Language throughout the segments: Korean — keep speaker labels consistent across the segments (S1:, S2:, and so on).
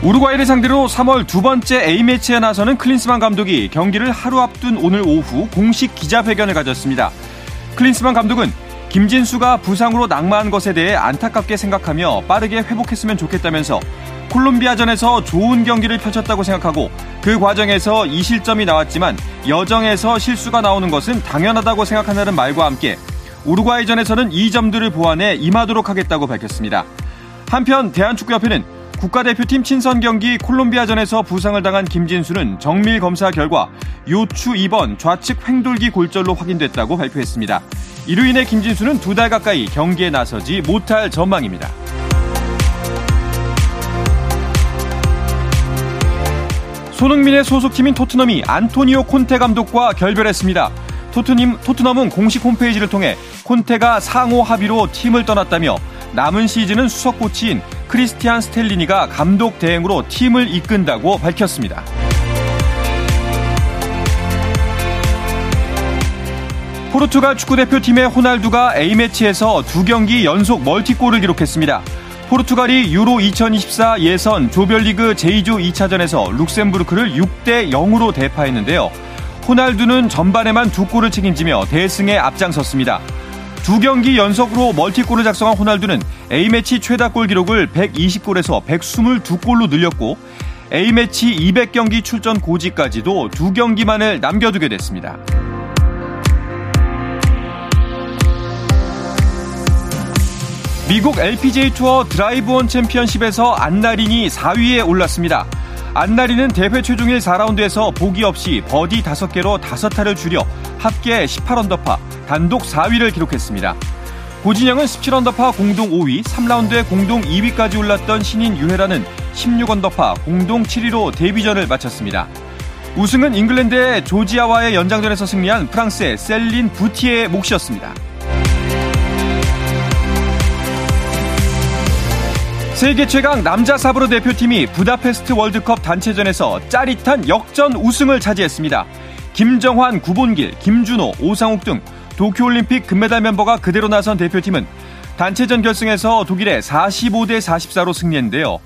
S1: 우루과이를 상대로 3월 두 번째 A매치에 나서는 클린스만 감독이 경기를 하루 앞둔 오늘 오후 공식 기자회견을 가졌습니다. 클린스만 감독은 김진수가 부상으로 낙마한 것에 대해 안타깝게 생각하며 빠르게 회복했으면 좋겠다면서 콜롬비아전에서 좋은 경기를 펼쳤다고 생각하고 그 과정에서 이 실점이 나왔지만 여정에서 실수가 나오는 것은 당연하다고 생각한다는 말과 함께 우루과이전에서는 이 점들을 보완해 임하도록 하겠다고 밝혔습니다. 한편 대한축구협회는 국가대표팀 친선 경기 콜롬비아전에서 부상을 당한 김진수는 정밀 검사 결과 요추 2번 좌측 횡돌기 골절로 확인됐다고 발표했습니다. 이로 인해 김진수는 두 달 가까이 경기에 나서지 못할 전망입니다. 손흥민의 소속팀인 토트넘이 안토니오 콘테 감독과 결별했습니다. 토트넘, 토트넘은 공식 홈페이지를 통해 콘테가 상호 합의로 팀을 떠났다며 남은 시즌은 수석 코치인 크리스티안 스텔리니가 감독 대행으로 팀을 이끈다고 밝혔습니다. 포르투갈 축구대표팀의 호날두가 A매치에서 두 경기 연속 멀티골을 기록했습니다. 포르투갈이 유로 2024 예선 조별리그 제2조 2차전에서 룩셈부르크를 6대 0으로 대파했는데요. 호날두는 전반에만 두 골을 책임지며 대승에 앞장섰습니다. 두 경기 연속으로 멀티골을 작성한 호날두는 A매치 최다골 기록을 120골에서 122골로 늘렸고 A매치 200경기 출전 고지까지도 두 경기만을 남겨두게 됐습니다. 미국 LPGA 투어 드라이브온 챔피언십에서 안나린이 4위에 올랐습니다. 안나린은 대회 최종일 4라운드에서 보기 없이 버디 5개로 5타를 줄여 합계 18언더파, 단독 4위를 기록했습니다. 고진영은 17언더파 공동 5위, 3라운드에 공동 2위까지 올랐던 신인 유해란은 16언더파 공동 7위로 데뷔전을 마쳤습니다. 우승은 잉글랜드의 조지아 홀과의 연장전에서 승리한 프랑스의 셀린 부티에의 몫이었습니다. 세계 최강 남자 사브로 대표팀이 부다페스트 월드컵 단체전에서 짜릿한 역전 우승을 차지했습니다. 김정환, 구본길, 김준호, 오상욱 등 도쿄올림픽 금메달 멤버가 그대로 나선 대표팀은 단체전 결승에서 독일의 45대 44로 승리했는데요.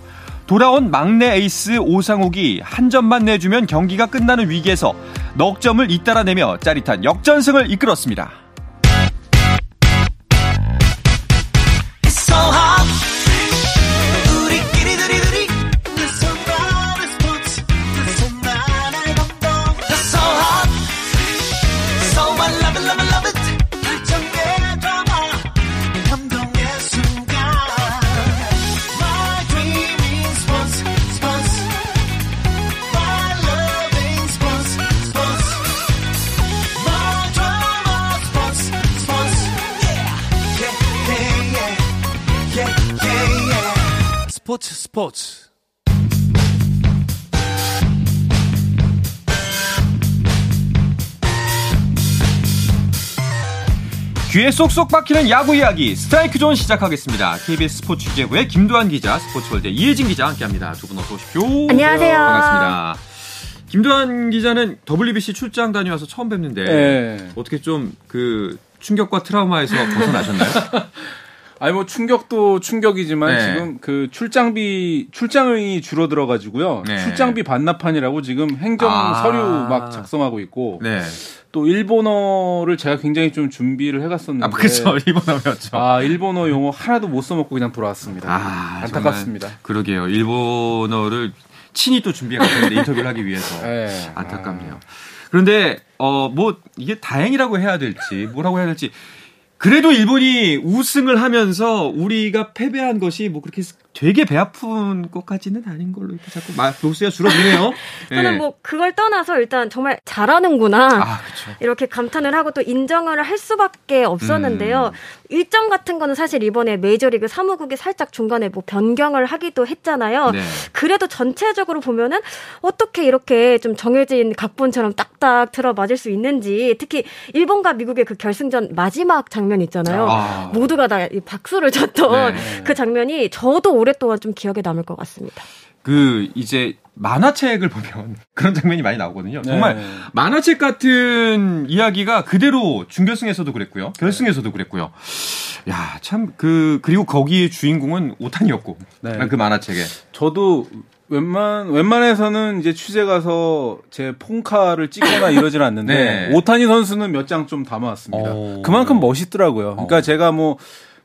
S1: 돌아온 막내 에이스 오상욱이 한 점만 내주면 경기가 끝나는 위기에서 넉 점을 잇따라내며 짜릿한 역전승을 이끌었습니다.
S2: 스포츠
S1: 귀에 쏙쏙 박히는 야구 이야기 스트라이크 존 시작하겠습니다. KBS 스포츠 취재부의 김도환 기자, 스포츠월드 이혜진 기자 함께합니다. 두 분 어서 오십시오.
S3: 안녕하세요.
S1: 반갑습니다. 김도환 기자는 WBC 출장 다녀와서 처음 뵙는데 네. 어떻게 좀 그 충격과 트라우마에서 벗어나셨나요?
S2: 아니 뭐 충격도 충격이지만 네. 지금 그 출장비 출장이 줄어들어 가지고요. 네. 출장비 반납판이라고 지금 행정 아~ 서류 막 작성하고 있고 네. 또 일본어를 제가 굉장히 좀 준비를 해갔었는데
S1: 아, 그렇죠 일본어였죠.
S2: 아 일본어 용어 하나도 못 써먹고 그냥 돌아왔습니다. 아, 안타깝습니다.
S1: 그러게요. 일본어를 친히 또 준비해갔는데 인터뷰를 하기 위해서 네. 안타깝네요. 아. 그런데 어 뭐 이게 다행이라고 해야 될지 뭐라고 해야 될지 그래도 일본이 우승을 하면서 우리가 패배한 것이 뭐 그렇게 되게 배 아픈 것까지는 아닌 걸로 이렇게 자꾸 로스가 줄어드네요.
S3: 저는 네. 뭐 그걸 떠나서 일단 정말 잘하는구나 아, 이렇게 감탄을 하고 또 인정을 할 수밖에 없었는데요. 음. 일정 같은 거는 사실 이번에 메이저리그 사무국이 살짝 중간에 뭐 변경을 하기도 했잖아요. 네. 그래도 전체적으로 보면은 어떻게 이렇게 좀 정해진 각본처럼 딱딱 들어맞을 수 있는지 특히 일본과 미국의 그 결승전 마지막 장면 있잖아요. 아. 모두가 다 박수를 쳤던 네. 그 장면이 저도 오랫동안 좀 기억에 남을 것 같습니다.
S1: 그 이제 만화책을 보면 그런 장면이 많이 나오거든요. 정말 네. 만화책 같은 이야기가 그대로 준결승에서도 그랬고요. 결승에서도 그랬고요. 야, 참 그 그리고 거기의 주인공은 오탄이었고. 네. 그 만화책에.
S2: 저도 웬만 웬만해서는 이제 취재 가서 제 폰카를 찍거나 이러질 않는데 네. 오타니 선수는 몇 장 좀 담아왔습니다. 오. 그만큼 멋있더라고요. 그러니까 어. 제가 뭐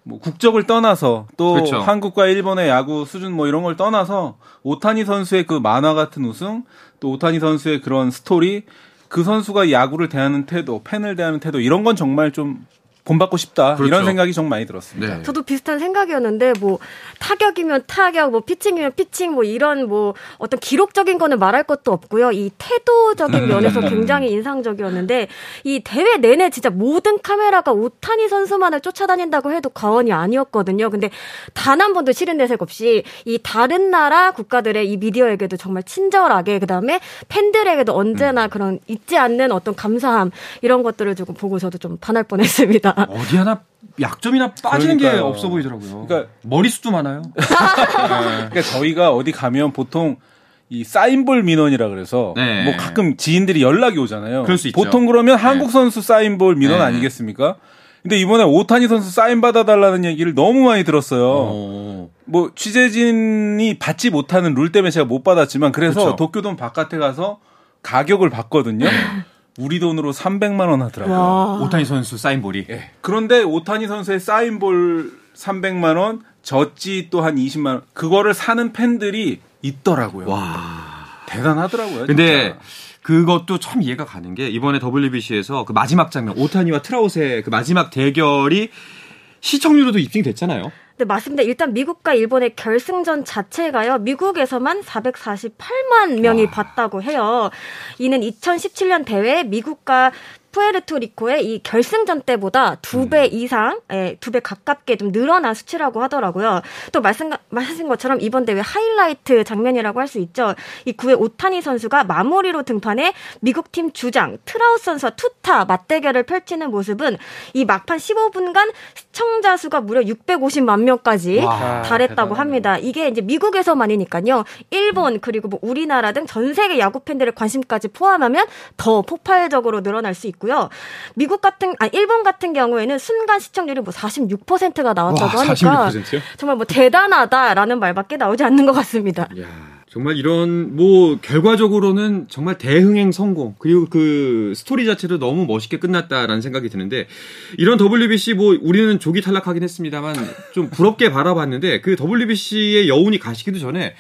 S2: 뭐 국적을 떠나서 또 그렇죠. 한국과 일본의 야구 수준 뭐 이런 걸 떠나서 오타니 선수의 그 만화 같은 우승 또 오타니 선수의 그런 스토리 그 선수가 야구를 대하는 태도 팬을 대하는 태도 이런 건 정말 좀 본받고 싶다 그렇죠. 이런 생각이 좀 많이 들었습니다.
S3: 네. 저도 비슷한 생각이었는데 뭐 타격이면 타격, 뭐 피칭이면 피칭, 뭐 이런 뭐 어떤 기록적인 거는 말할 것도 없고요. 이 태도적인 음. 면에서 굉장히 인상적이었는데 이 대회 내내 진짜 모든 카메라가 오타니 선수만을 쫓아다닌다고 해도 과언이 아니었거든요. 근데 단 한 번도 싫은 내색 없이 이 다른 나라 국가들의 이 미디어에게도 정말 친절하게 그다음에 팬들에게도 언제나 음. 그런 잊지 않는 어떤 감사함 이런 것들을 조금 보고 저도 좀 반할 뻔했습니다.
S1: 어디 하나 약점이나 빠지는 그러니까요. 게 없어 보이더라고요. 그러니까 머리숱도 많아요.
S2: 그러니까 저희가 어디 가면 보통 이 사인볼 민원이라 그래서 네. 뭐 가끔 지인들이 연락이 오잖아요.
S1: 그럴 수
S2: 있죠. 보통 그러면 네. 한국 선수 사인볼 민원 네. 아니겠습니까? 근데 이번에 오타니 선수 사인 받아달라는 얘기를 너무 많이 들었어요. 오. 뭐 취재진이 받지 못하는 룰 때문에 제가 못 받았지만 그래서 그쵸. 도쿄돔 바깥에 가서 가격을 봤거든요. 네. 우리 돈으로 300만 원 하더라고요. 와.
S1: 오타니 선수 사인볼이. 예.
S2: 그런데 오타니 선수의 사인볼 300만 원, 젖지 또 한 20만 원. 그거를 사는 팬들이 있더라고요. 와. 대단하더라고요.
S1: 근데 진짜. 그것도 참 이해가 가는 게 이번에 WBC에서 그 마지막 장면 오타니와 트라우스의 그 마지막 대결이 시청률로도 입증됐잖아요.
S3: 네, 맞습니다. 일단 미국과 일본의 결승전 자체가요, 미국에서만 448만 명이 와. 봤다고 해요. 이는 2017년 대회 미국과 푸에르토리코의 이 결승전 때보다 두배 음. 이상, 예, 두 배 가깝게 좀 늘어난 수치라고 하더라고요. 또 말씀, 말씀하신 것처럼 이번 대회 하이라이트 장면이라고 할 수 있죠. 이 9회 오타니 선수가 마무리로 등판해 미국 팀 주장 트라웃 선수와 투타 맞대결을 펼치는 모습은 이 막판 15분간 시청자 수가 무려 650만 명까지 와, 달했다고 대단하네. 합니다. 이게 이제 미국에서만이니까요. 일본 그리고 뭐 우리나라 등 전 세계 야구 팬들의 관심까지 포함하면 더 폭발적으로 늘어날 수 있고 있고요. 미국 같은 아 일본 같은 경우에는 순간 시청률이 뭐 46%가 나왔다고 와, 하니까 46%요? 정말 뭐 대단하다라는 말밖에 나오지 않는 것 같습니다.
S1: 야. 정말 이런 뭐 결과적으로는 정말 대흥행 성공 그리고 그 스토리 자체도 너무 멋있게 끝났다라는 생각이 드는데 이런 WBC 뭐 우리는 조기 탈락하긴 했습니다만 좀 부럽게 바라봤는데 그 WBC의 여운이 가시기도 전에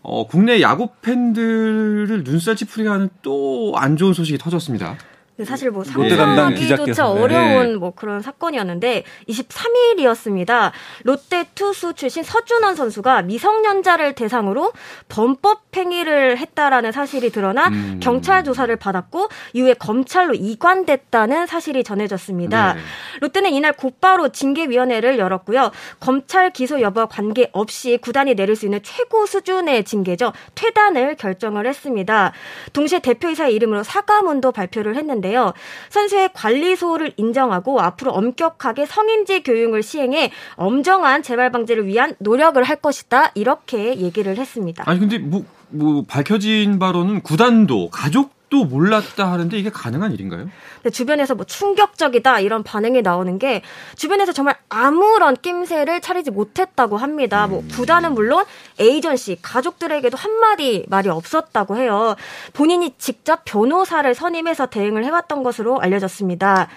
S1: 어, 국내 야구 팬들을 눈살 찌푸리게 하는 또 안 좋은 소식이 터졌습니다.
S3: 사실 뭐 상상하기조차 어려운 네. 뭐 그런 사건이었는데 23일이었습니다. 롯데 투수 출신 서준원 선수가 미성년자를 대상으로 범법 행위를 했다라는 사실이 드러나 음. 경찰 조사를 받았고 이후에 검찰로 이관됐다는 사실이 전해졌습니다. 네. 롯데는 이날 곧바로 징계위원회를 열었고요. 검찰 기소 여부와 관계없이 구단이 내릴 수 있는 최고 수준의 징계죠. 퇴단을 결정을 했습니다. 동시에 대표이사의 이름으로 사과문도 발표를 했는데 있는데요. 선수의 관리 소홀을 인정하고 앞으로 엄격하게 성인지 교육을 시행해 엄정한 재발 방지를 위한 노력을 할 것이다. 이렇게 얘기를 했습니다.
S1: 아니 근데 뭐, 뭐 밝혀진 바로는 구단도 가족 또 몰랐다 하는데 이게 가능한 일인가요?
S3: 네, 주변에서 뭐 충격적이다 이런 반응이 나오는 게 주변에서 정말 아무런 낌새를 차리지 못했다고 합니다. 뭐 음. 구단은 물론 에이전시 가족들에게도 한마디 말이 없었다고 해요. 본인이 직접 변호사를 선임해서 대응을 해왔던 것으로 알려졌습니다.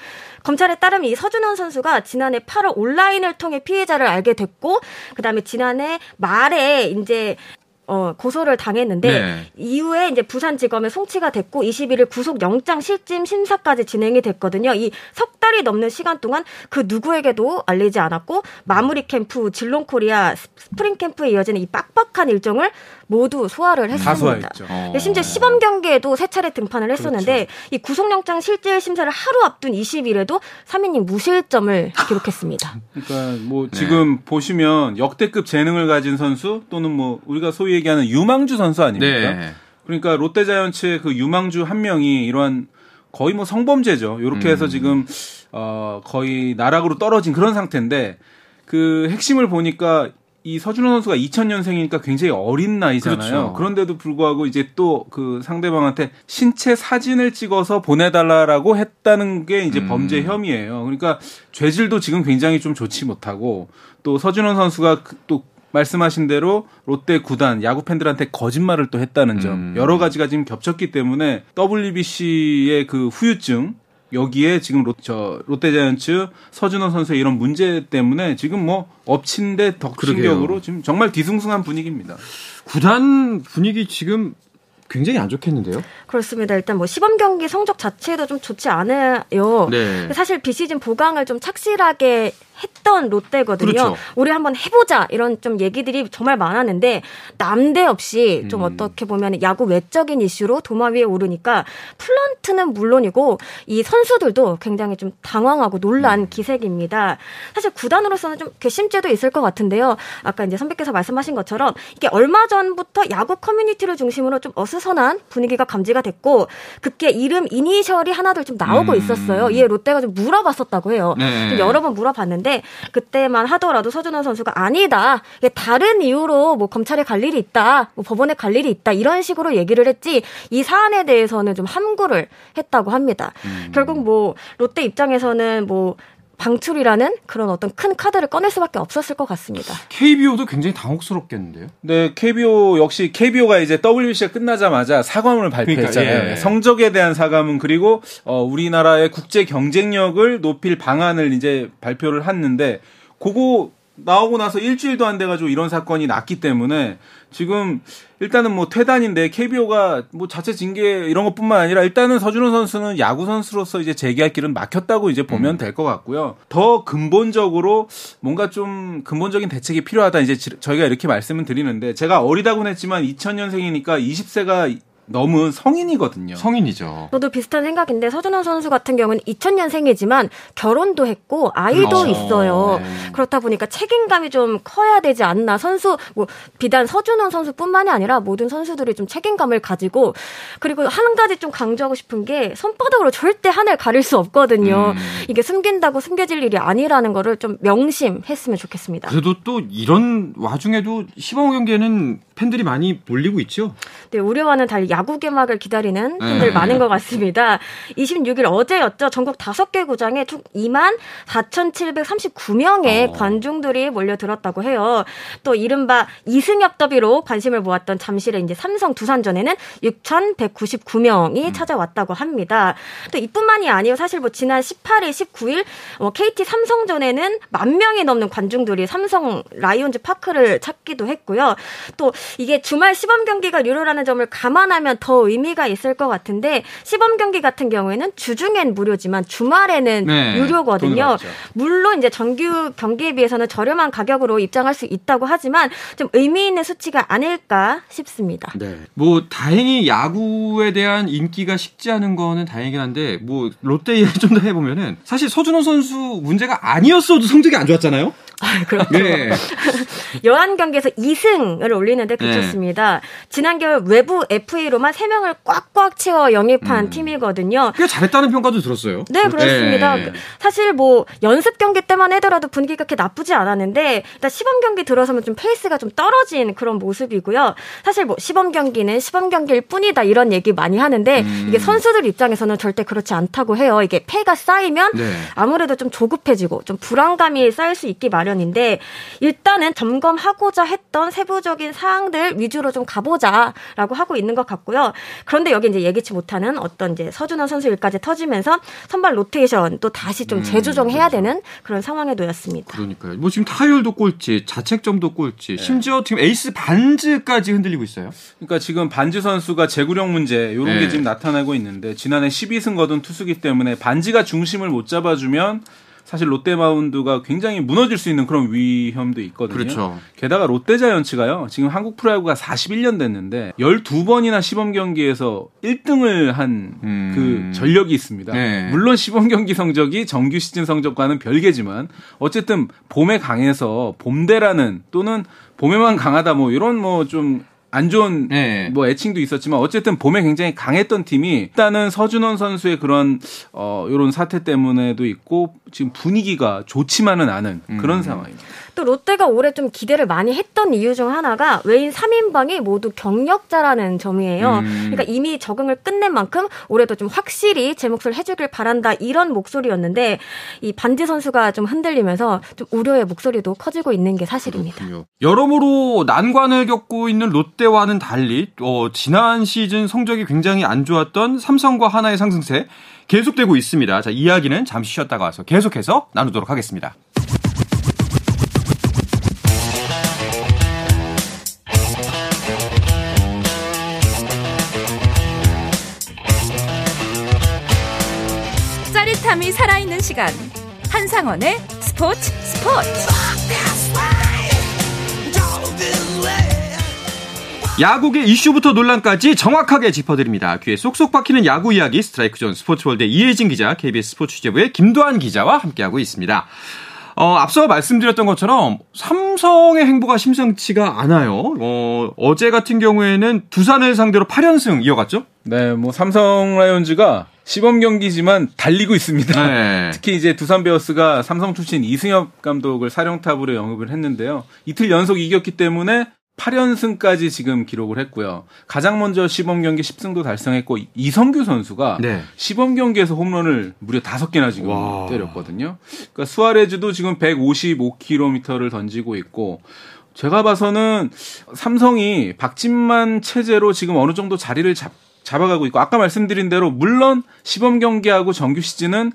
S3: 검찰에 따르면 이 서준원 선수가 지난해 8월 온라인을 통해 피해자를 알게 됐고, 그 다음에 지난해 말에 이제 어, 고소를 당했는데 네. 이후에 이제 부산지검에 송치가 됐고 21일 구속 영장 실질 심사까지 진행이 됐거든요. 이 석 달이 넘는 시간 동안 그 누구에게도 알리지 않았고 마무리 캠프, 질롱 코리아, 스프링 캠프에 이어지는 이 빡빡한 일정을 모두 소화를 했습니다. 어. 심지어 시범 경기에도 세 차례 등판을 했었는데 그렇죠. 이 구속영장 실질 심사를 하루 앞둔 20일에도 3인님 무실점을 기록했습니다.
S2: 그러니까 뭐 네. 지금 보시면 역대급 재능을 가진 선수 또는 뭐 우리가 소위 얘기하는 유망주 선수 아닙니까? 네. 그러니까 롯데자이언츠의 그 유망주 한 명이 이러한 거의 뭐 성범죄죠. 이렇게 해서 음. 지금 어 거의 나락으로 떨어진 그런 상태인데 그 핵심을 보니까 이 서준호 선수가 2000년생이니까 굉장히 어린 나이잖아요. 그렇죠. 그런데도 불구하고 이제 또 그 상대방한테 신체 사진을 찍어서 보내달라라고 했다는 게 이제 음. 범죄 혐의예요. 그러니까 죄질도 지금 굉장히 좀 좋지 못하고 또 서준호 선수가 그또 말씀하신 대로 롯데 구단 야구 팬들한테 거짓말을 또 했다는 점 음. 여러 가지가 지금 겹쳤기 때문에 WBC의 그 후유증 여기에 지금 롯, 저 롯데자이언츠 서준호 선수의 이런 문제 때문에 지금 뭐 엎친 데 덕친 격으로 지금 정말 뒤숭숭한 분위기입니다.
S1: 구단 분위기 지금 굉장히 안 좋겠는데요?
S3: 그렇습니다. 일단 뭐 시범 경기 성적 자체도 좀 좋지 않아요. 네. 사실 비시즌 보강을 좀 착실하게 했던 롯데거든요. 그렇죠. 올해 한번 해보자 이런 좀 얘기들이 정말 많았는데 남대없이 좀 음. 어떻게 보면 야구 외적인 이슈로 도마 위에 오르니까 플런트는 물론이고 이 선수들도 굉장히 좀 당황하고 놀란 음. 기색입니다. 사실 구단으로서는 좀 괘씸죄도 있을 것 같은데요. 아까 이제 선배께서 말씀하신 것처럼 이게 얼마 전부터 야구 커뮤니티를 중심으로 좀 어수선한 분위기가 감지가 됐고 급게 이름 이니셜이 하나둘 좀 나오고 음. 있었어요. 이에 롯데가 좀 물어봤었다고 해요. 네. 여러 번 물어봤는데 했는데 그때만 하더라도 서준원 선수가 아니다. 다른 이유로 뭐 검찰에 갈 일이 있다. 뭐 법원에 갈 일이 있다. 이런 식으로 얘기를 했지 이 사안에 대해서는 좀 함구를 했다고 합니다. 음. 결국 뭐 롯데 입장에서는 뭐 방출이라는 그런 어떤 큰 카드를 꺼낼 수밖에 없었을 것 같습니다.
S1: KBO도 굉장히 당혹스럽겠는데요.
S2: 네, KBO 역시 KBO가 이제 WBC가 끝나자마자 사과문을 발표했잖아요. 그러니까, 예. 성적에 대한 사과문 그리고 어, 우리나라의 국제 경쟁력을 높일 방안을 이제 발표를 했는데 그거 나오고 나서 일주일도 안 돼가지고 이런 사건이 났기 때문에 지금 일단은 뭐 퇴단인데 KBO가 뭐 자체 징계 이런 것뿐만 아니라 일단은 서준호 선수는 야구 선수로서 이제 재계할 길은 막혔다고 이제 보면 음. 될것 같고요. 더 근본적으로 뭔가 좀 근본적인 대책이 필요하다 이제 저희가 이렇게 말씀을 드리는데 제가 어리다고는 했지만 2000년생이니까 20세가 넘은 성인이거든요.
S1: 성인이죠.
S3: 저도 비슷한 생각인데 서준원 선수 같은 경우는 2000년생이지만 결혼도 했고 아이도 어, 있어요. 네. 그렇다 보니까 책임감이 좀 커야 되지 않나. 선수 뭐 비단 서준원 선수뿐만이 아니라 모든 선수들이 좀 책임감을 가지고 그리고 한 가지 좀 강조하고 싶은 게 손바닥으로 절대 하늘 가릴 수 없거든요. 음. 이게 숨긴다고 숨겨질 일이 아니라는 거를 좀 명심했으면 좋겠습니다.
S1: 그래도 또 이런 와중에도 시범 경기에는 팬들이 많이 몰리고 있죠.
S3: 네, 우려와는 달리 야구 개막을 기다리는 팬들 네. 많은 것 같습니다. 26일 어제였죠. 전국 5개 구장에 총 2만 4,739명의 어. 관중들이 몰려들었다고 해요. 또 이른바 이승엽 더비로 관심을 모았던 잠실의 이제 삼성 두산전에는 6,199명이 음. 찾아왔다고 합니다. 또 이뿐만이 아니요. 사실 뭐 지난 18일, 19일 어, KT 삼성전에는 만 명이 넘는 관중들이 삼성 라이온즈 파크를 찾기도 했고요. 또 이게 주말 시범 경기가 유료라는 점을 감안하면 더 의미가 있을 것 같은데 시범 경기 같은 경우에는 주중엔 무료지만 주말에는 네, 유료거든요. 물론 이제 정규 경기에 비해서는 저렴한 가격으로 입장할 수 있다고 하지만 좀 의미 있는 수치가 아닐까 싶습니다.
S1: 네. 뭐 다행히 야구에 대한 인기가 식지 않은 거는 다행이긴 한데 뭐 롯데 이야기 좀 더 해보면은 사실 서준호 선수 문제가 아니었어도 성적이 안 좋았잖아요.
S3: 아, 그렇죠. 네. 여한 경기에서 2승을 올리는데 그쳤습니다. 네. 지난 겨울 외부 FA 로만 3명을 꽉꽉 채워 영입한 음. 팀이거든요.
S1: 꽤 잘했다는 평가도 들었어요.
S3: 네, 그렇습니다. 네. 사실 뭐 연습 경기 때만 해더라도 분위기가 그렇게 나쁘지 않았는데 일단 시범 경기 들어서면 좀 페이스가 좀 떨어진 그런 모습이고요. 사실 뭐 시범 경기는 시범 경기일 뿐이다 이런 얘기 많이 하는데 음. 이게 선수들 입장에서는 절대 그렇지 않다고 해요. 이게 패가 쌓이면 네. 아무래도 좀 조급해지고 좀 불안감이 쌓일 수 있기 마련. 마련인데 일단은 점검하고자 했던 세부적인 사항들 위주로 좀 가보자라고 하고 있는 것 같고 같고요. 그런데 여기 이제 예기치 못하는 어떤 이제 서준원 선수 일까지 터지면서 선발 로테이션 또 다시 좀 음, 재조정해야 그렇죠. 되는 그런 상황에 놓였습니다.
S1: 그러니까요. 뭐 지금 타율도 꼴찌, 자책점도 꼴찌, 네. 심지어 지금 에이스 반즈까지 흔들리고 있어요.
S2: 그러니까 지금 반즈 선수가 제구력 문제 이런 네. 게 지금 나타나고 있는데 지난해 12승 거둔 투수기 때문에 반즈가 중심을 못 잡아주면 사실 롯데 마운드가 굉장히 무너질 수 있는 그런 위험도 있거든요. 그렇죠. 게다가 롯데 자이언츠가요. 지금 한국 프로야구가 41년 됐는데 12번이나 시범 경기에서 1등을 한그 음. 전력이 있습니다. 네. 물론 시범 경기 성적이 정규 시즌 성적과는 별개지만 어쨌든 봄에 강해서 봄대라는 또는 봄에만 강하다 뭐 이런 뭐 좀 안 좋은 네. 뭐 애칭도 있었지만 어쨌든 봄에 굉장히 강했던 팀이 일단은 서준원 선수의 그런 어 요런 사태 때문에도 있고 지금 분위기가 좋지만은 않은 그런 음. 상황입니다.
S3: 또 롯데가 올해 좀 기대를 많이 했던 이유 중 하나가 외인 3인방이 모두 경력자라는 점이에요. 음. 그러니까 이미 적응을 끝낸 만큼 올해도 좀 확실히 제 몫을 해주길 바란다 이런 목소리였는데 이 반지 선수가 좀 흔들리면서 좀 우려의 목소리도 커지고 있는 게 사실입니다. 그렇군요.
S1: 여러모로 난관을 겪고 있는 롯데와는 달리 어, 지난 시즌 성적이 굉장히 안 좋았던 삼성과 하나의 상승세 계속되고 있습니다. 자, 이야기는 잠시 쉬었다가 와서 계속해서 나누도록 하겠습니다.
S4: 살아있는 시간 한상원의 스포츠 스포츠
S1: 야구계 이슈부터 논란까지 정확하게 짚어드립니다. 귀에 쏙쏙 박히는 야구 이야기 스트라이크 존 스포츠월드 이혜진 기자 KBS 스포츠 취재부의 김도환 기자와 함께하고 있습니다. 어, 앞서 말씀드렸던 것처럼 삼성의 행보가 심상치가 않아요. 어, 어제 같은 경우에는 두산을 상대로 8연승 이어갔죠?
S2: 네, 뭐 삼성 라이온즈가 시범 경기지만 달리고 있습니다. 네. 특히 이제 두산 베어스가 삼성 출신 이승엽 감독을 사령탑으로 영입을 했는데요. 이틀 연속 이겼기 때문에 8연승까지 지금 기록을 했고요. 가장 먼저 시범 경기 10승도 달성했고 이성규 선수가 네. 시범 경기에서 홈런을 무려 5개나 지금 와. 때렸거든요. 그러니까 수아레즈도 지금 155km를 던지고 있고 제가 봐서는 삼성이 박진만 체제로 지금 어느 정도 자리를 잡, 잡아가고 있고 아까 말씀드린 대로 물론 시범 경기하고 정규 시즌은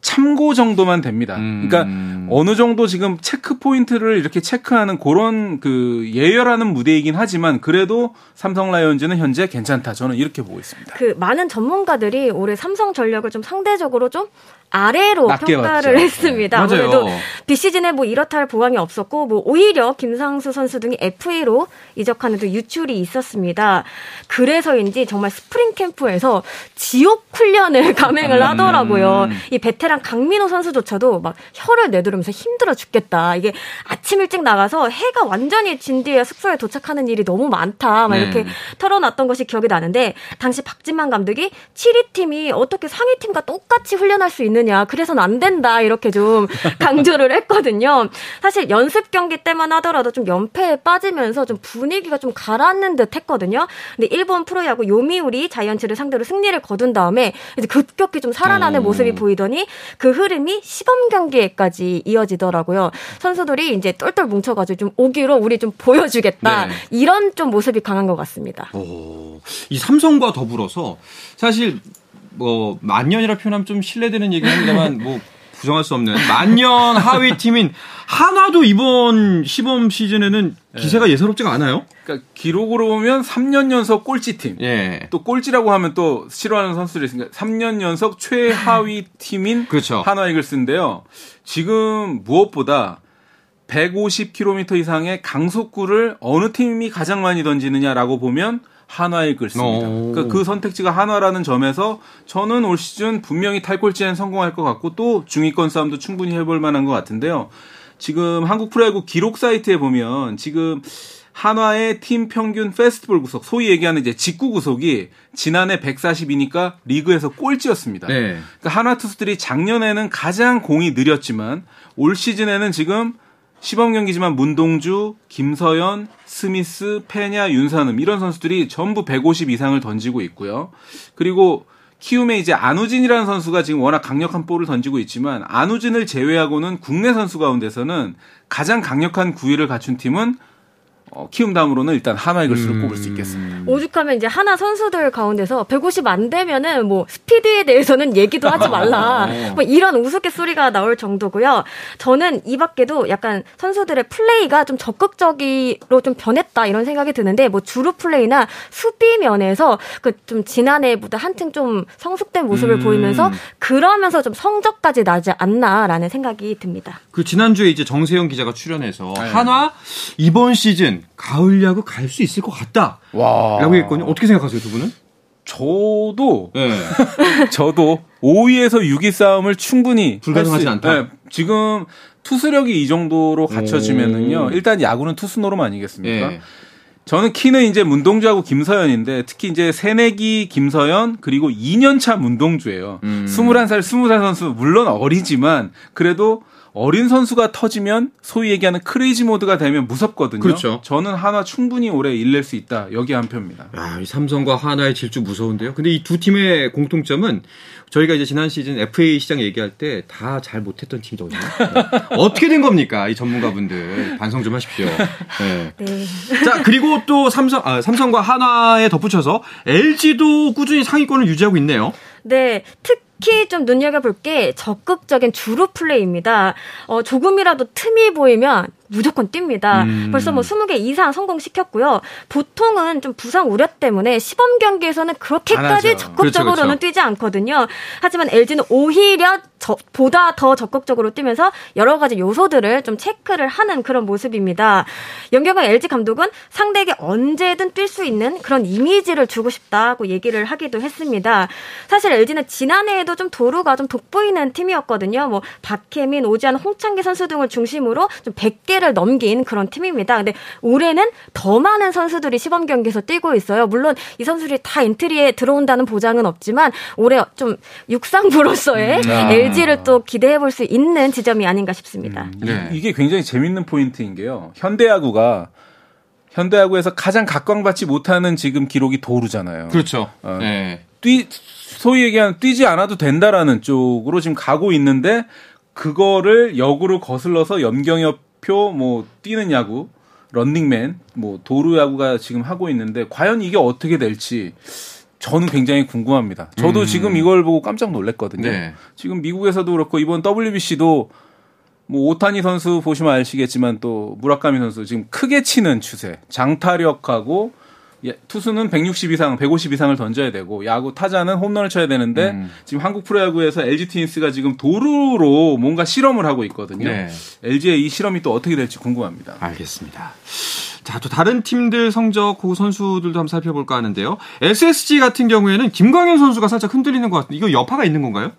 S2: 참고 정도만 됩니다. 그러니까 음. 어느 정도 지금 체크 포인트를 이렇게 체크하는 그런 그 예열하는 무대이긴 하지만 그래도 삼성 라이온즈는 현재 괜찮다. 저는 이렇게 보고 있습니다.
S3: 그 많은 전문가들이 올해 삼성 전력을 좀 상대적으로 좀 아래로 평가를 봤죠. 했습니다. 네. 아무래도 비 시즌에 뭐 이렇다 할 보강이 없었고 뭐 오히려 김상수 선수 등이 FA로 이적하는 등 유출이 있었습니다. 그래서인지 정말 스프링 캠프에서 지옥 훈련을 감행을 하더라고요. 음. 이 베테랑 강민호 선수조차도 막 혀를 내두르면서 힘들어 죽겠다. 이게 아침 일찍 나가서 해가 완전히 진 뒤에 숙소에 도착하는 일이 너무 많다. 막 이렇게 네. 털어놨던 것이 기억이 나는데 당시 박진만 감독이 7위 팀이 어떻게 상위 팀과 똑같이 훈련할 수 있는 있느냐. 그래서는 안 된다. 이렇게 좀 강조를 했거든요. 사실 연습 경기 때만 하더라도 좀 연패에 빠지면서 좀 분위기가 좀 가라앉는 듯 했거든요. 근데 일본 프로야구 요미우리 자이언츠를 상대로 승리를 거둔 다음에 이제 급격히 좀 살아나는 오. 모습이 보이더니 그 흐름이 시범 경기에까지 이어지더라고요. 선수들이 이제 똘똘 뭉쳐가지고 좀 오기로 우리 좀 보여주겠다. 네. 이런 좀 모습이 강한 것 같습니다. 오,
S1: 이 삼성과 더불어서 사실 뭐 만년이라 표현하면 좀 신뢰되는 얘기입니다만 뭐 부정할 수 없는 만년 하위 팀인 한화도 이번 시범 시즌에는 기세가 네. 예사롭지가 않아요.
S2: 그러니까 기록으로 보면 3년 연속 꼴찌 팀. 예. 또 꼴찌라고 하면 또 싫어하는 선수들이 있으니까 3년 연속 최하위 팀인 그렇죠. 한화 이글스인데요. 지금 무엇보다 150km 이상의 강속구를 어느 팀이 가장 많이 던지느냐라고 보면 한화의 글습니다. 그러니까 그 선택지가 한화라는 점에서 저는 올 시즌 분명히 탈골지엔 성공할 것 같고 또 중위권 싸움도 충분히 해볼 만한 것 같은데요. 지금 한국 프로야구 기록 사이트에 보면 지금 한화의 팀 평균 페스티벌 구속, 소위 얘기하는 이제 직구 구속이 지난해 140이니까 리그에서 꼴찌였습니다. 네. 그러니까 한화 투수들이 작년에는 가장 공이 느렸지만 올 시즌에는 지금 시범 경기지만 문동주, 김서연, 스미스, 페냐, 윤산음 이런 선수들이 전부 150 이상을 던지고 있고요. 그리고 키움에 이제 안우진이라는 선수가 지금 워낙 강력한 볼을 던지고 있지만 안우진을 제외하고는 국내 선수 가운데서는 가장 강력한 구위를 갖춘 팀은 어, 키움 다음으로는 일단 하나 이글스를 음. 꼽을 수 있겠습니다.
S3: 오죽하면 이제 하나 선수들 가운데서 150 안 되면은 뭐 스피드에 대해서는 얘기도 하지 말라. 어. 뭐 이런 우스갯소리가 나올 정도고요. 저는 이 밖에도 약간 선수들의 플레이가 좀 적극적으로 좀 변했다 이런 생각이 드는데 뭐 주루 플레이나 수비 면에서 그 좀 지난해보다 한층 좀 성숙된 모습을 음. 보이면서 그러면서 좀 성적까지 나지 않나라는 생각이 듭니다.
S1: 그 지난주에 이제 정세영 기자가 출연해서 네. 한화 이번 시즌 가을 야구 갈 수 있을 것 같다. 와. 라고 했거든요. 어떻게 생각하세요, 두 분은?
S2: 저도 네. 저도 5위에서 6위 싸움을 충분히
S1: 불가능하지 않다. 네,
S2: 지금 투수력이 이 정도로 갖춰지면은요. 일단 야구는 투수 노름 아니겠습니까? 네. 저는 키는 이제 문동주하고 김서연인데 특히 이제 새내기 김서연 그리고 2년차 문동주예요. 음. 21살, 20살 선수 물론 어리지만 그래도 어린 선수가 터지면 소위 얘기하는 크레이지 모드가 되면 무섭거든요.
S1: 그렇죠.
S2: 저는 하나 충분히 오래 일낼 수 있다. 여기 한 표입니다.
S1: 야, 이 삼성과 하나의 질주 무서운데요. 근데 이 두 팀의 공통점은 저희가 이제 지난 시즌 FA 시장 얘기할 때 다 잘 못했던 팀이거든요. 네. 어떻게 된 겁니까? 이 전문가분들 반성 좀 하십시오. 네. 네. 자 그리고 또 삼성 아, 삼성과 하나에 덧붙여서 LG도 꾸준히 상위권을 유지하고 있네요.
S3: 네, 특 특히 좀 눈여겨볼 게 적극적인 주루 플레이입니다. 어, 조금이라도 틈이 보이면 무조건 뜁니다. 음. 벌써 뭐 20개 이상 성공시켰고요. 보통은 좀 부상 우려 때문에 시범 경기에서는 그렇게까지 적극적으로는 그렇죠, 그렇죠. 뛰지 않거든요. 하지만 LG는 오히려 저, 보다 더 적극적으로 뛰면서 여러 가지 요소들을 좀 체크를 하는 그런 모습입니다. 연경은 LG 감독은 상대에게 언제든 뛸 수 있는 그런 이미지를 주고 싶다고 얘기를 하기도 했습니다. 사실 LG는 지난해에도 좀 도루가 좀 돋보이는 팀이었거든요. 뭐 박혜민, 오지환, 홍창기 선수 등을 중심으로 좀 100개 를 넘긴 그런 팀입니다. 근데 올해는 더 많은 선수들이 시범 경기에서 뛰고 있어요. 물론 이 선수들이 다 엔트리에 들어온다는 보장은 없지만 올해 좀 육상부로서의 음. 아. LG를 또 기대해 볼 수 있는 지점이 아닌가 싶습니다. 음,
S2: 네. 이게 굉장히 재밌는 포인트인 게요. 현대야구가 현대야구에서 가장 각광받지 못하는 지금 기록이 도루잖아요.
S1: 그렇죠. 어,
S2: 네. 뛰 소위 얘기하는 뛰지 않아도 된다라는 쪽으로 지금 가고 있는데 그거를 역으로 거슬러서 염경엽 표 뭐 뛰는 야구 런닝맨 뭐 도루 야구가 지금 하고 있는데 과연 이게 어떻게 될지 저는 굉장히 궁금합니다. 저도 음. 지금 이걸 보고 깜짝 놀랐거든요. 네. 지금 미국에서도 그렇고 이번 WBC도 뭐 오타니 선수 보시면 아시겠지만 또 무라카미 선수 지금 크게 치는 추세, 장타력하고 예, 투수는 160 이상, 150 이상을 던져야 되고 야구 타자는 홈런을 쳐야 되는데 음. 지금 한국 프로야구에서 LG 트윈스가 지금 도루로 뭔가 실험을 하고 있거든요. 네. LG의 이 실험이 또 어떻게 될지 궁금합니다.
S1: 알겠습니다. 자, 또 다른 팀들 성적 그 선수들도 한번 살펴볼까 하는데요. SSG 같은 경우에는 김광현 선수가 살짝 흔들리는 것 같은데 이거 여파가 있는 건가요?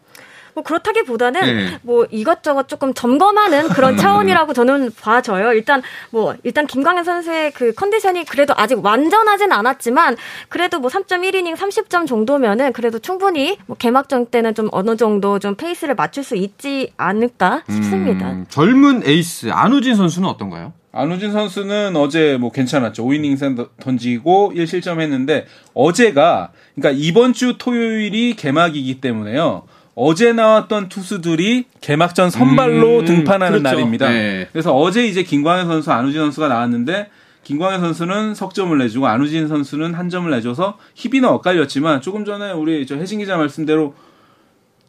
S3: 뭐 그렇다기보다는 네. 뭐 이것저것 조금 점검하는 그런 차원이라고 저는 봐져요. 일단 뭐 일단 김광현 선수의 그 컨디션이 그래도 아직 완전하진 않았지만 그래도 뭐 3.1이닝 30점 정도면은 그래도 충분히 뭐 개막전 때는 좀 어느 정도 좀 페이스를 맞출 수 있지 않을까 싶습니다. 음,
S1: 젊은 에이스 안우진 선수는 어떤가요?
S2: 안우진 선수는 어제 뭐 괜찮았죠. 5이닝 던지고 1실점 했는데 어제가 그러니까 이번 주 토요일이 개막이기 때문에요. 어제 나왔던 투수들이 개막전 선발로 음, 등판하는 그렇죠. 날입니다. 네. 그래서 어제 이제 김광현 선수, 안우진 선수가 나왔는데 김광현 선수는 석점을 내주고 안우진 선수는 한 점을 내줘서 희비는 엇갈렸지만 조금 전에 우리 저 혜진 기자 말씀대로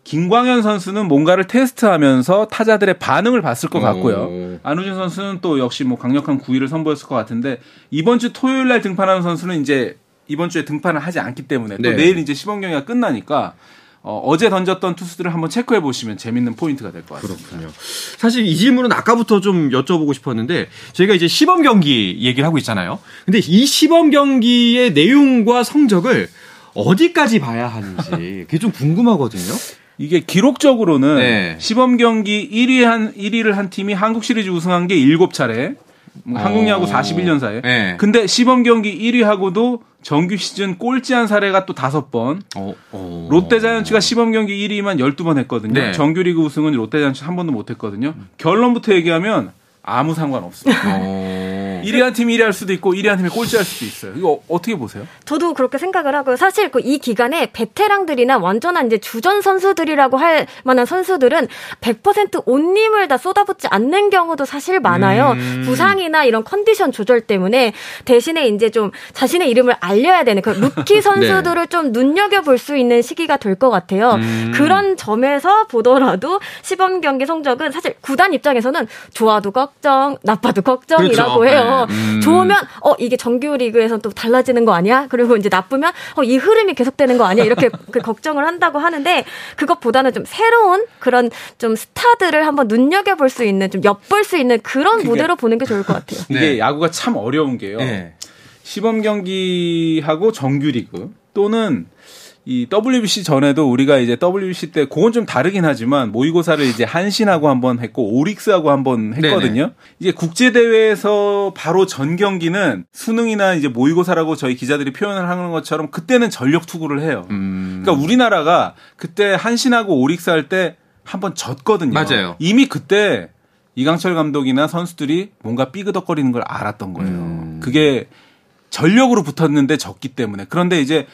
S2: 김광현 선수는 뭔가를 테스트하면서 타자들의 반응을 봤을 것 같고요. 오. 안우진 선수는 또 역시 뭐 강력한 구위를 선보였을 것 같은데 이번 주 토요일 날 등판하는 선수는 이제 이번 주에 등판을 하지 않기 때문에 또 네. 내일 이제 시범 경기가 끝나니까 어, 제 던졌던 투수들을 한번 체크해 보시면 재밌는 포인트가 될 것 같습니다.
S1: 그렇군요. 사실 이 질문은 아까부터 좀 여쭤보고 싶었는데 저희가 이제 시범 경기 얘기를 하고 있잖아요. 근데 이 시범 경기의 내용과 성적을 어디까지 봐야 하는지 그게 좀 궁금하거든요.
S2: 이게 기록적으로는 네. 시범 경기 1위 한 1위를 한 팀이 한국 시리즈 우승한 게 7차례. 뭐 한국 야구 41년사에. 네. 근데 시범 경기 1위하고도 정규 시즌 꼴찌한 사례가 또 다섯 번. 어, 어. 롯데 자이언츠가 시범 경기 1위만 12번 했거든요. 네. 정규리그 우승은 롯데 자이언츠 한 번도 못 했거든요. 결론부터 얘기하면 아무 상관없어요. 어. 네. 1위 한 팀이 1위 할 수도 있고 1위 한 팀이 꼴찌 할 수도 있어요. 이거 어떻게 보세요?
S3: 저도 그렇게 생각을 하고요. 사실 그 이 기간에 베테랑들이나 완전한 이제 주전 선수들이라고 할 만한 선수들은 100% 온 힘을 다 쏟아붓지 않는 경우도 사실 많아요. 음. 부상이나 이런 컨디션 조절 때문에 대신에 이제 좀 자신의 이름을 알려야 되는 그 루키 선수들을 네. 좀 눈여겨 볼 수 있는 시기가 될 것 같아요. 음. 그런 점에서 보더라도 시범 경기 성적은 사실 구단 입장에서는 좋아도 걱정, 나빠도 걱정이라고 그렇죠. 해요. 네. 음. 좋으면 어 이게 정규 리그에서는 또 달라지는 거 아니야? 그리고 이제 나쁘면 어 이 흐름이 계속되는 거 아니야? 이렇게 그 걱정을 한다고 하는데 그것보다는 좀 새로운 그런 좀 스타들을 한번 눈여겨 볼 수 있는 좀 엿볼 수 있는 그런 무대로 보는 게 좋을 것 같아요.
S2: 이게 네. 야구가 참 어려운 게요. 네. 시범 경기하고 정규 리그 또는 이 WBC 전에도 우리가 이제 WBC 때 그건 좀 다르긴 하지만 모의고사를 이제 한신하고 한번 했고 오릭스하고 한번 했거든요. 네네. 이제 국제 대회에서 바로 전 경기는 수능이나 이제 모의고사라고 저희 기자들이 표현을 하는 것처럼 그때는 전력 투구를 해요. 음. 그러니까 우리나라가 그때 한신하고 오릭스 할 때 한번 졌거든요.
S1: 맞아요.
S2: 이미 그때 이강철 감독이나 선수들이 뭔가 삐그덕거리는 걸 알았던 거예요. 음. 그게 전력으로 붙었는데 졌기 때문에 그런데 이제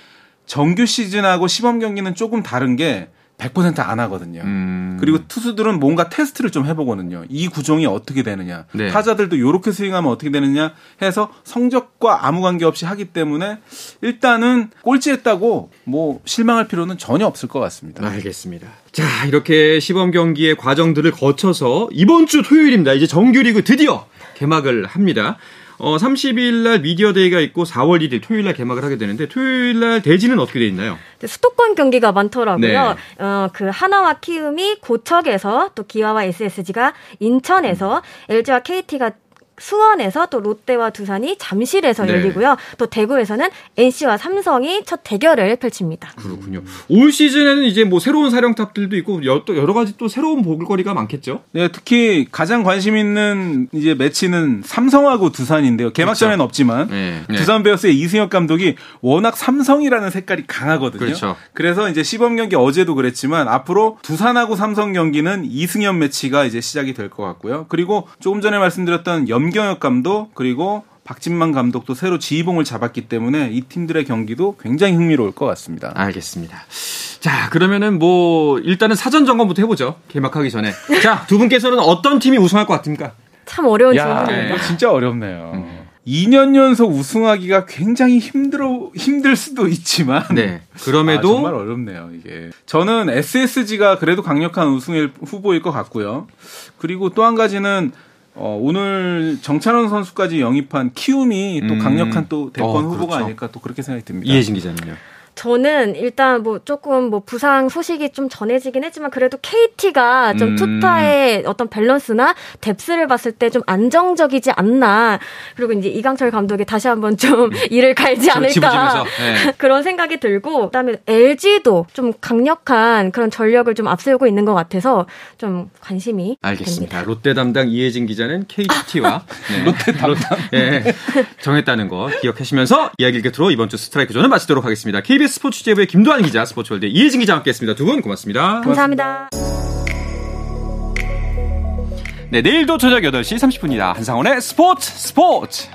S2: 정규 시즌하고 시범 경기는 조금 다른 게 100%안 하거든요. 음. 그리고 투수들은 뭔가 테스트를 좀 해보거든요. 이 구종이 어떻게 되느냐. 네. 타자들도 이렇게 스윙하면 어떻게 되느냐 해서 성적과 아무 관계 없이 하기 때문에 일단은 꼴찌했다고 뭐 실망할 필요는 전혀 없을 것 같습니다.
S1: 알겠습니다. 자, 이렇게 시범 경기의 과정들을 거쳐서 이번 주 토요일입니다. 이제 정규리그 드디어 개막을 합니다. 어, 30일 날 미디어 데이가 있고 4월 1일 토요일 날 개막을 하게 되는데 토요일 날 대진은 어떻게 돼 있나요?
S3: 수도권 경기가 많더라고요. 네. 어, 그 한화와 키움이 고척에서 또 기아와 SSG가 인천에서 음. LG와 KT가 수원에서 또 롯데와 두산이 잠실에서 네. 열리고요. 또 대구에서는 NC와 삼성이 첫 대결을 펼칩니다.
S1: 그렇군요. 올 시즌에는 이제 뭐 새로운 사령탑들도 있고 또 여러 가지 또 새로운 볼거리가 많겠죠.
S2: 네, 특히 가장 관심 있는 이제 매치는 삼성하고 두산인데요. 개막전에는 그렇죠. 없지만 네. 네. 두산 베어스의 이승엽 감독이 워낙 삼성이라는 색깔이 강하거든요. 그렇죠. 그래서 이제 시범 경기 어제도 그랬지만 앞으로 두산하고 삼성 경기는 이승엽 매치가 이제 시작이 될 것 같고요. 그리고 조금 전에 말씀드렸던 연 염경엽 감독 그리고 박진만 감독도 새로 지휘봉을 잡았기 때문에 이 팀들의 경기도 굉장히 흥미로울 것 같습니다.
S1: 알겠습니다. 자, 그러면은 뭐 일단은 사전 점검부터 해보죠. 개막하기 전에. 자, 두 분께서는 어떤 팀이 우승할 것 같습니까?
S3: 참 어려운 질문입니다.
S2: 진짜 어렵네요. 음. 2년 연속 우승하기가 굉장히 힘들어 힘들 수도 있지만 네.
S1: 그럼에도
S2: 아, 정말 어렵네요, 이게. 저는 SSG가 그래도 강력한 우승 후보일 것 같고요. 그리고 또 한 가지는 어, 오늘 정찬원 선수까지 영입한 키움이 또 음. 강력한 또 대권 어, 후보가 그렇죠. 아닐까 또 그렇게 생각이 듭니다.
S1: 이해진 기자님요.
S3: 저는 일단 뭐 조금 뭐 부상 소식이 좀 전해지긴 했지만 그래도 KT가 좀 음. 투타의 어떤 밸런스나 뎁스를 봤을 때 좀 안정적이지 않나. 그리고 이제 이강철 감독이 다시 한번 좀 일을 갈지 않을까. 네. 그런 생각이 들고 그다음에 LG도 좀 강력한 그런 전력을 좀 앞세우고 있는 것 같아서 좀 관심이
S1: 알겠습니다. 됩니다. 롯데 담당 이혜진 기자는 KT와
S2: 네. 롯데 담당 네.
S1: 정했다는 거 기억하시면서 이야기를 끝으로 이번 주 스트라이크 존을 마치도록 하겠습니다. KBS KBS 스포츠 제부의 김도환 기자, 스포츠월드 이혜진 기자 함께했습니다. 두 분 고맙습니다.
S3: 감사합니다.
S1: 네, 내일도 저녁 8시 30분이다. 한상원의 스포츠 스포츠!